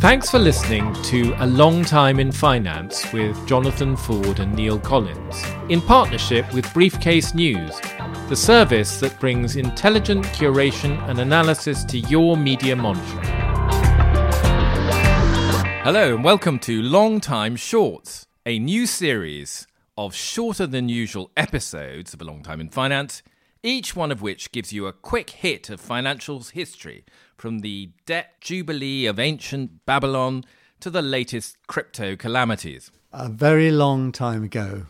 Thanks for listening to A Long Time in Finance with Jonathan Ford and Neil Collins, in partnership with Briefcase News, the service that brings intelligent curation and analysis to your media monitoring. Hello, and welcome to Long Time Shorts, a new series of shorter than usual episodes of A Long Time in Finance, each one of which gives you a quick hit of financials history from the debt jubilee of ancient Babylon to the latest crypto calamities. A very long time ago,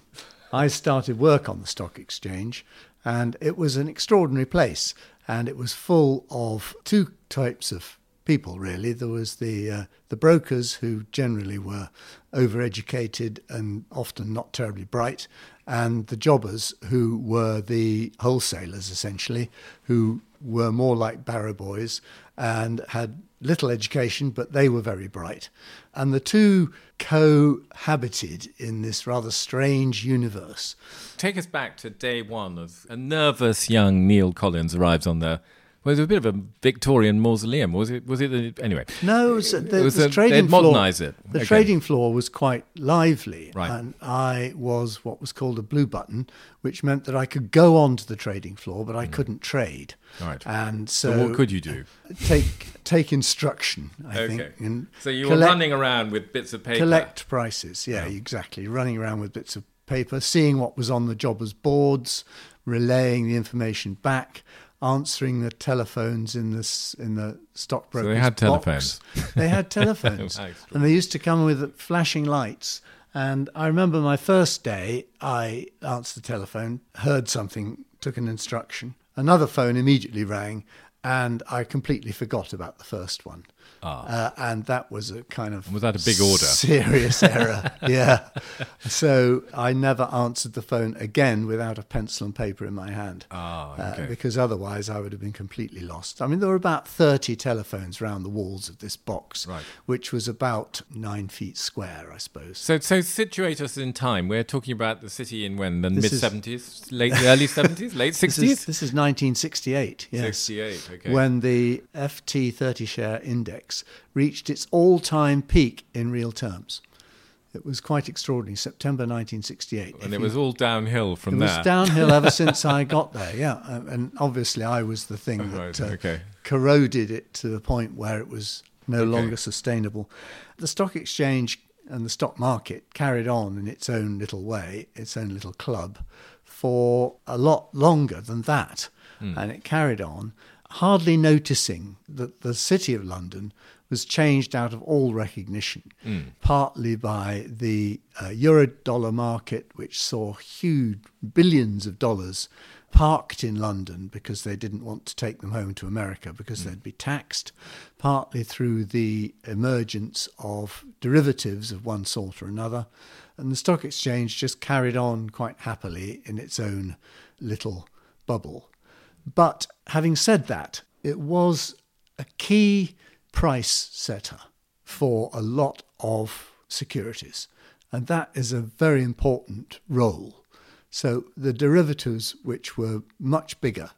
I started work on the stock exchange, and it was an extraordinary place. And it was full of two types of people, really. There was the uh, the brokers who generally were overeducated and often not terribly bright, and the jobbers who were the wholesalers essentially, who were more like barrow boys and had little education, but they were very bright. And the two cohabited in this rather strange universe. Take us back to day one as a nervous young Neil Collins arrives on the well, it was a bit of a Victorian mausoleum, was it? Was it? The, anyway, no. It was, the, it was the a, trading floor. Modernise it. The okay. trading floor was quite lively, right. and I was what was called a blue button, which meant that I could go on to the trading floor, but I mm. couldn't trade. Right. And so, so, what could you do? Take take instruction. I okay. think. And so you collect, were running around with bits of paper. Collect prices. Yeah, yeah, exactly. Running around with bits of paper, seeing what was on the jobbers' boards, relaying the information back answering the telephones in this in the stockbrokers. So they had telephones. They had telephones, and they used to come with flashing lights. And I remember my first day, I answered the telephone, heard something, took an instruction. Another phone immediately rang, and I completely forgot about the first one. Ah. Uh, and that was a kind of was that a big order? Serious error, yeah. So I never answered the phone again without a pencil and paper in my hand, ah, okay. uh, because otherwise I would have been completely lost. I mean, there were about thirty telephones around the walls of this box, right. which was about nine feet square, I suppose. So, so situate us in time. We're talking about the city in when the mid seventies, late early seventies, late sixties. This, is 1968. Yes, 68. Okay. When the FT 30 share index index reached its all time peak in real terms. It was quite extraordinary, September 1968. And it was all downhill from it there. It was downhill ever since I got there, yeah. And obviously, I was the thing oh, that uh, okay. corroded it to the point where it was no okay. longer sustainable. The stock exchange and the stock market carried on in its own little way, its own little club, for a lot longer than that. Mm. And it carried on hardly noticing that the city of London was changed out of all recognition, mm. partly by the uh, euro dollar market, which saw huge billions of dollars parked in London because they didn't want to take them home to America because mm. they'd be taxed, partly through the emergence of derivatives of one sort or another. And the stock exchange just carried on quite happily in its own little bubble. But having said that, it was a key price setter for a lot of securities. And that is a very important role. So the derivatives, which were much bigger,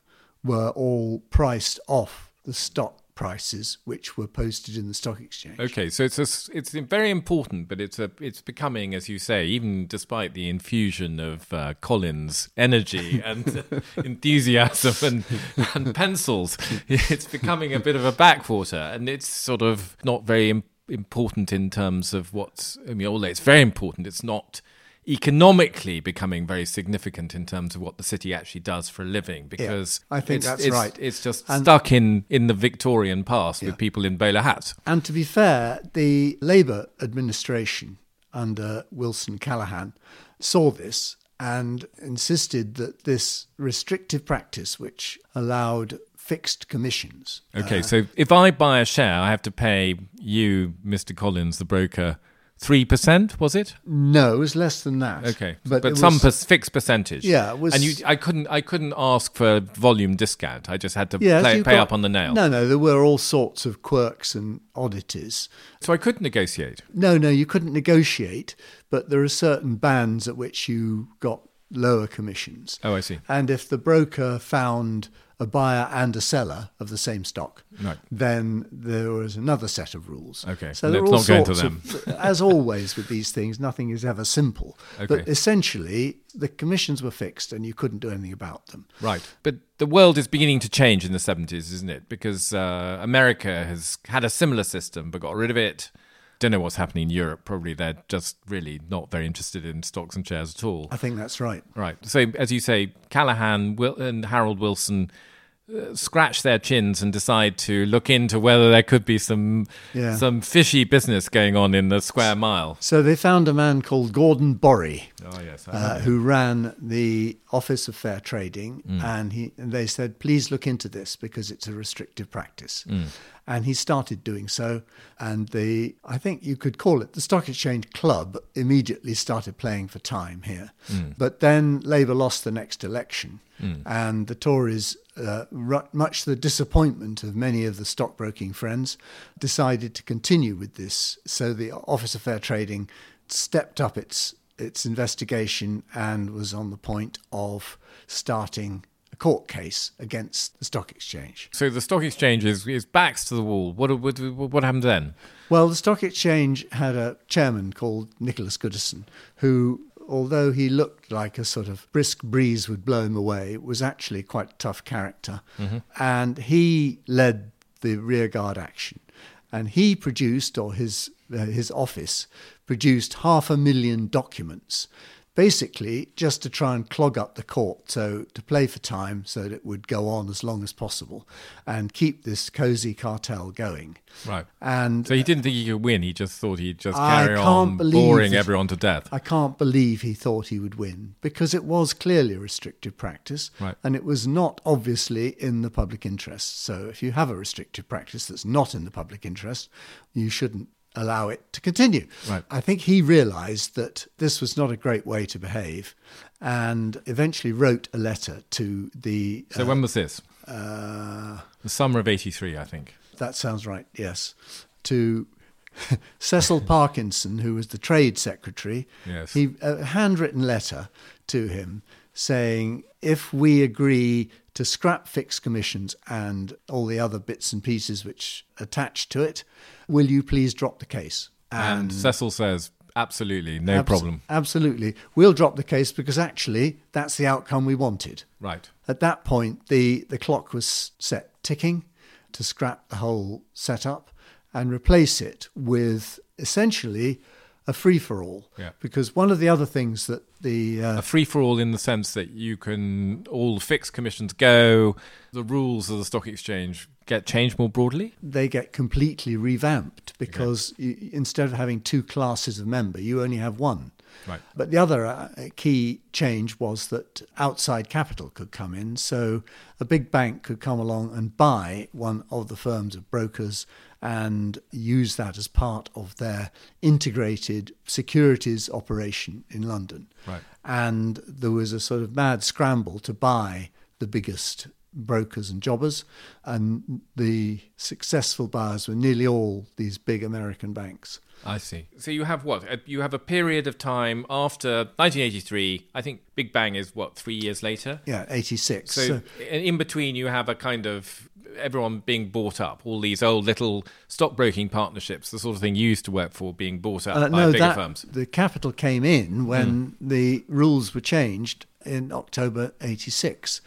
were all priced off the stock prices which were posted in the stock exchange. Okay, so it's a, it's very important, but it's a it's becoming, as you say, even despite the infusion of uh, Collins' energy and enthusiasm and, and pencils, it's becoming a bit of a backwater, and it's sort of not very important in terms of what's. I mean, although it's very important, it's not economically becoming very significant in terms of what the city actually does for a living because yeah, I think it's, that's it's, right. It's just and stuck in, in the Victorian past yeah. with people in bowler hats. And to be fair, the Labour administration under Wilson Callaghan saw this and insisted that this restrictive practice, which allowed fixed commissions. Okay, uh, so if I buy a share, I have to pay you, Mr. Collins, the broker, three percent was it? No, it was less than that. Okay, but, but some was, fixed percentage. Yeah, it was. And you, I couldn't, I couldn't ask for volume discount. I just had to yes, play, pay got, up on the nail. No, no, there were all sorts of quirks and oddities. So I couldn't negotiate. No, no, you couldn't negotiate. But there are certain bands at which you got lower commissions. Oh, I see. And if the broker found a buyer and a seller of the same stock, Right. then there was another set of rules. Okay, So let's all not go into sorts of, as always with these things, nothing is ever simple. Okay. But essentially, the commissions were fixed and you couldn't do anything about them. Right. But the world is beginning to change in the 70s, isn't it? Because uh, America has had a similar system but got rid of it. Don't know what's happening in Europe. Probably they're just really not very interested in stocks and shares at all. I think that's right. Right. So, as you say, Callaghan and Harold Wilson scratch their chins and decide to look into whether there could be some Yeah. some fishy business going on in the square mile. So they found a man called Gordon Borrie, Oh yes. Uh, who ran the Office of Fair Trading, Mm. and he and they said, please look into this because it's a restrictive practice. Mm. And he started doing so, and the I think you could call it the Stock Exchange Club immediately started playing for time here. Mm. But then Labour lost the next election, and the Tories, uh, much to the disappointment of many of the stockbroking friends, decided to continue with this. So the Office of Fair Trading stepped up its its investigation and was on the point of starting court case against the stock exchange. So the stock exchange is, is backs to the wall. What what what happened then? Well, the stock exchange had a chairman called Nicholas Goodison, who, although he looked like a sort of brisk breeze would blow him away, was actually quite a tough character. And he led the rearguard action. And he produced, or his, uh, his office produced, half a million documents, basically just to try and clog up the court, so to play for time so that it would go on as long as possible and keep this cozy cartel going. Right. And So he didn't think he could win. He just thought he'd just carry on boring that- everyone to death. I can't believe he thought he would win because it was clearly a restrictive practice Right. and it was not obviously in the public interest. So if you have a restrictive practice that's not in the public interest, you shouldn't allow it to continue. Right. I think he realized that this was not a great way to behave and eventually wrote a letter to the So when was this? uh, The summer of '83, I think. that sounds right, yes, to Cecil Parkinson, who was the trade secretary. Yes. He a handwritten letter to him saying, if we agree to scrap fixed commissions and all the other bits and pieces which attach to it, will you please drop the case? And Cecil says, absolutely, no Abs- problem. Absolutely. We'll drop the case because actually that's the outcome we wanted. Right. At that point, the, the clock was set ticking to scrap the whole setup and replace it with essentially a free for all. Yeah. Because one of the other things that the uh, A free for all in the sense that you can all fixed commissions go, the rules of the stock exchange get changed more broadly. they get completely revamped because you, instead of having two classes of member, you only have one. Right. But the other uh, key change was that outside capital could come in. So a big bank could come along and buy one of the firms of brokers and use that as part of their integrated securities operation in London. Right. And there was a sort of mad scramble to buy the biggest brokers and jobbers. And the successful buyers were nearly all these big American banks. I see. So you have what? Uh, You have a period of time after 1983. I think Big Bang is what three years later. Yeah, 86. So So- in in between, you have a kind of everyone being bought up. All these old little stockbroking partnerships, the sort of thing you used to work for, being bought up Uh, by no, bigger that, firms. the capital came in when the rules were changed in October 86.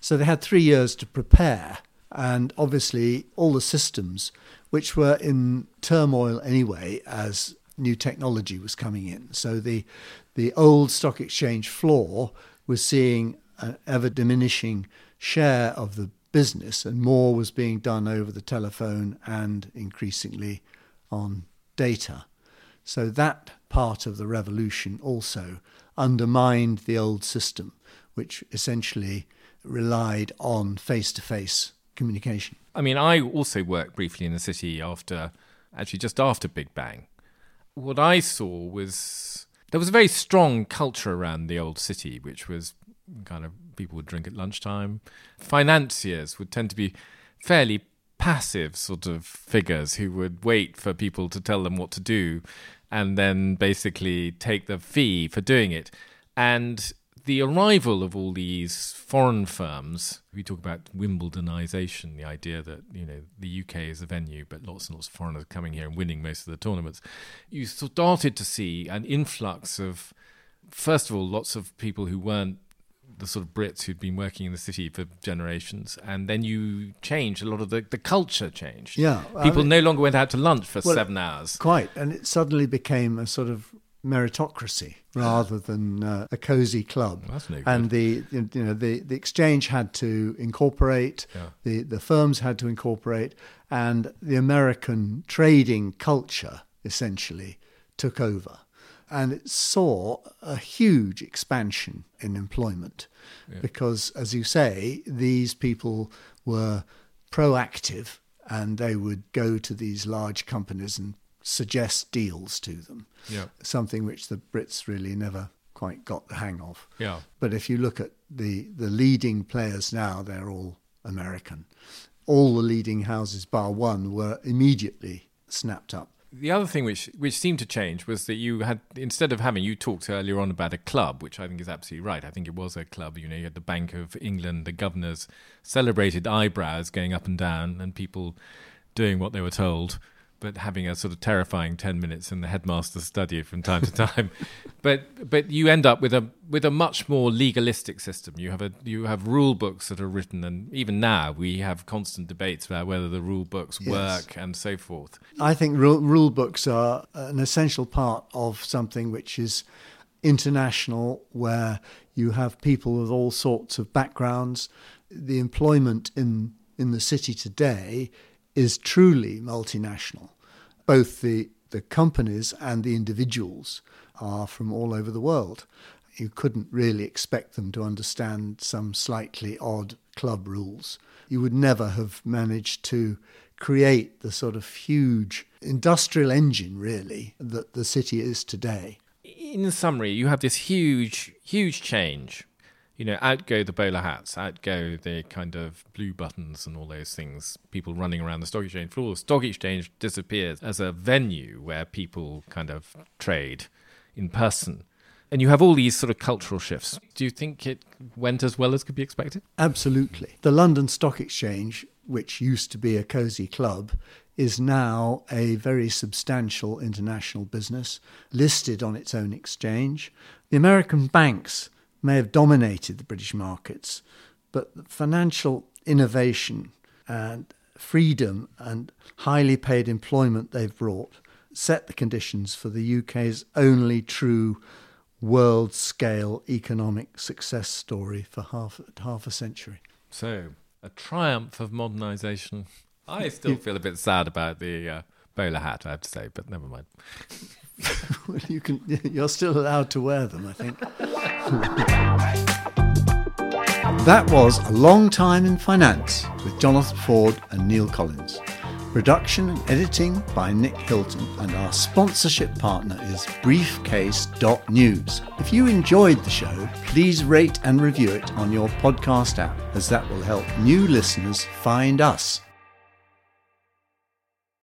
So they had three years to prepare. And obviously, all the systems, which were in turmoil anyway as new technology was coming in. So the, the old stock exchange floor was seeing an ever diminishing share of the business, and more was being done over the telephone and increasingly on data. So that part of the revolution also undermined the old system, which essentially relied on face to face communication. I mean, I also worked briefly in the city after, actually just after Big Bang. What I saw was there was a very strong culture around the old city, which was kind of people would drink at lunchtime. Financiers would tend to be fairly passive sort of figures who would wait for people to tell them what to do and then basically take the fee for doing it. And the arrival of all these foreign firms, we talk about Wimbledonization, the idea that you know the UK is a venue, but lots and lots of foreigners coming here and winning most of the tournaments. You started to see an influx of, first of all, lots of people who weren't the sort of Brits who'd been working in the city for generations, and then you changed a lot of the, the culture changed. Yeah, people I mean, no longer went out to lunch for well, seven hours. Quite, and it suddenly became a sort of meritocracy rather than uh, a cozy club. That's no and the you know the, the exchange had to incorporate, Yeah. the the firms had to incorporate, and the American trading culture essentially took over, and it saw a huge expansion in employment because, as you say, these people were proactive and they would go to these large companies and suggest deals to them Yeah. something which the Brits really never quite got the hang of. Yeah. But if you look at the, the leading players now, they're all American. All the leading houses, bar one, were immediately snapped up. The other thing which which seemed to change was that you had instead of having you talked earlier on about a club, which I think is absolutely right. I think it was a club. You know, you had the Bank of England, the governors celebrated eyebrows going up and down, and people doing what they were told, but having a sort of terrifying ten minutes in the headmaster's study from time to time. but but you end up with a with a much more legalistic system. You have a you have rule books that are written, and even now we have constant debates about whether the rule books Yes. work and so forth. I think rule, rule books are an essential part of something which is international, where you have people with all sorts of backgrounds. The employment in, in the city today is truly multinational. Both the, the companies and the individuals are from all over the world. You couldn't really expect them to understand some slightly odd club rules. You would never have managed to create the sort of huge industrial engine, really, that the city is today. in summary, you have this huge, huge change. You know, out go the bowler hats, out go the kind of blue buttons and all those things. People running around the stock exchange floor. The Stock exchange disappears as a venue where people kind of trade in person. And you have all these sort of cultural shifts. Do you think it went as well as could be expected? Absolutely. The London Stock Exchange, which used to be a cosy club, is now a very substantial international business listed on its own exchange. The American banks may have dominated the British markets, but financial innovation and freedom and highly paid employment they've brought set the conditions for the UK's only true world scale economic success story for half half a century. So, a triumph of modernisation. I still feel a bit sad about the uh, bowler hat, I have to say, but never mind. Well, you can you're still allowed to wear them, I think. that was a long time in finance with Jonathan Ford and Neil Collins. Production and editing by Nick Hilton, and our sponsorship partner is Briefcase.news. If you enjoyed the show, please rate and review it on your podcast app, as that will help new listeners find us.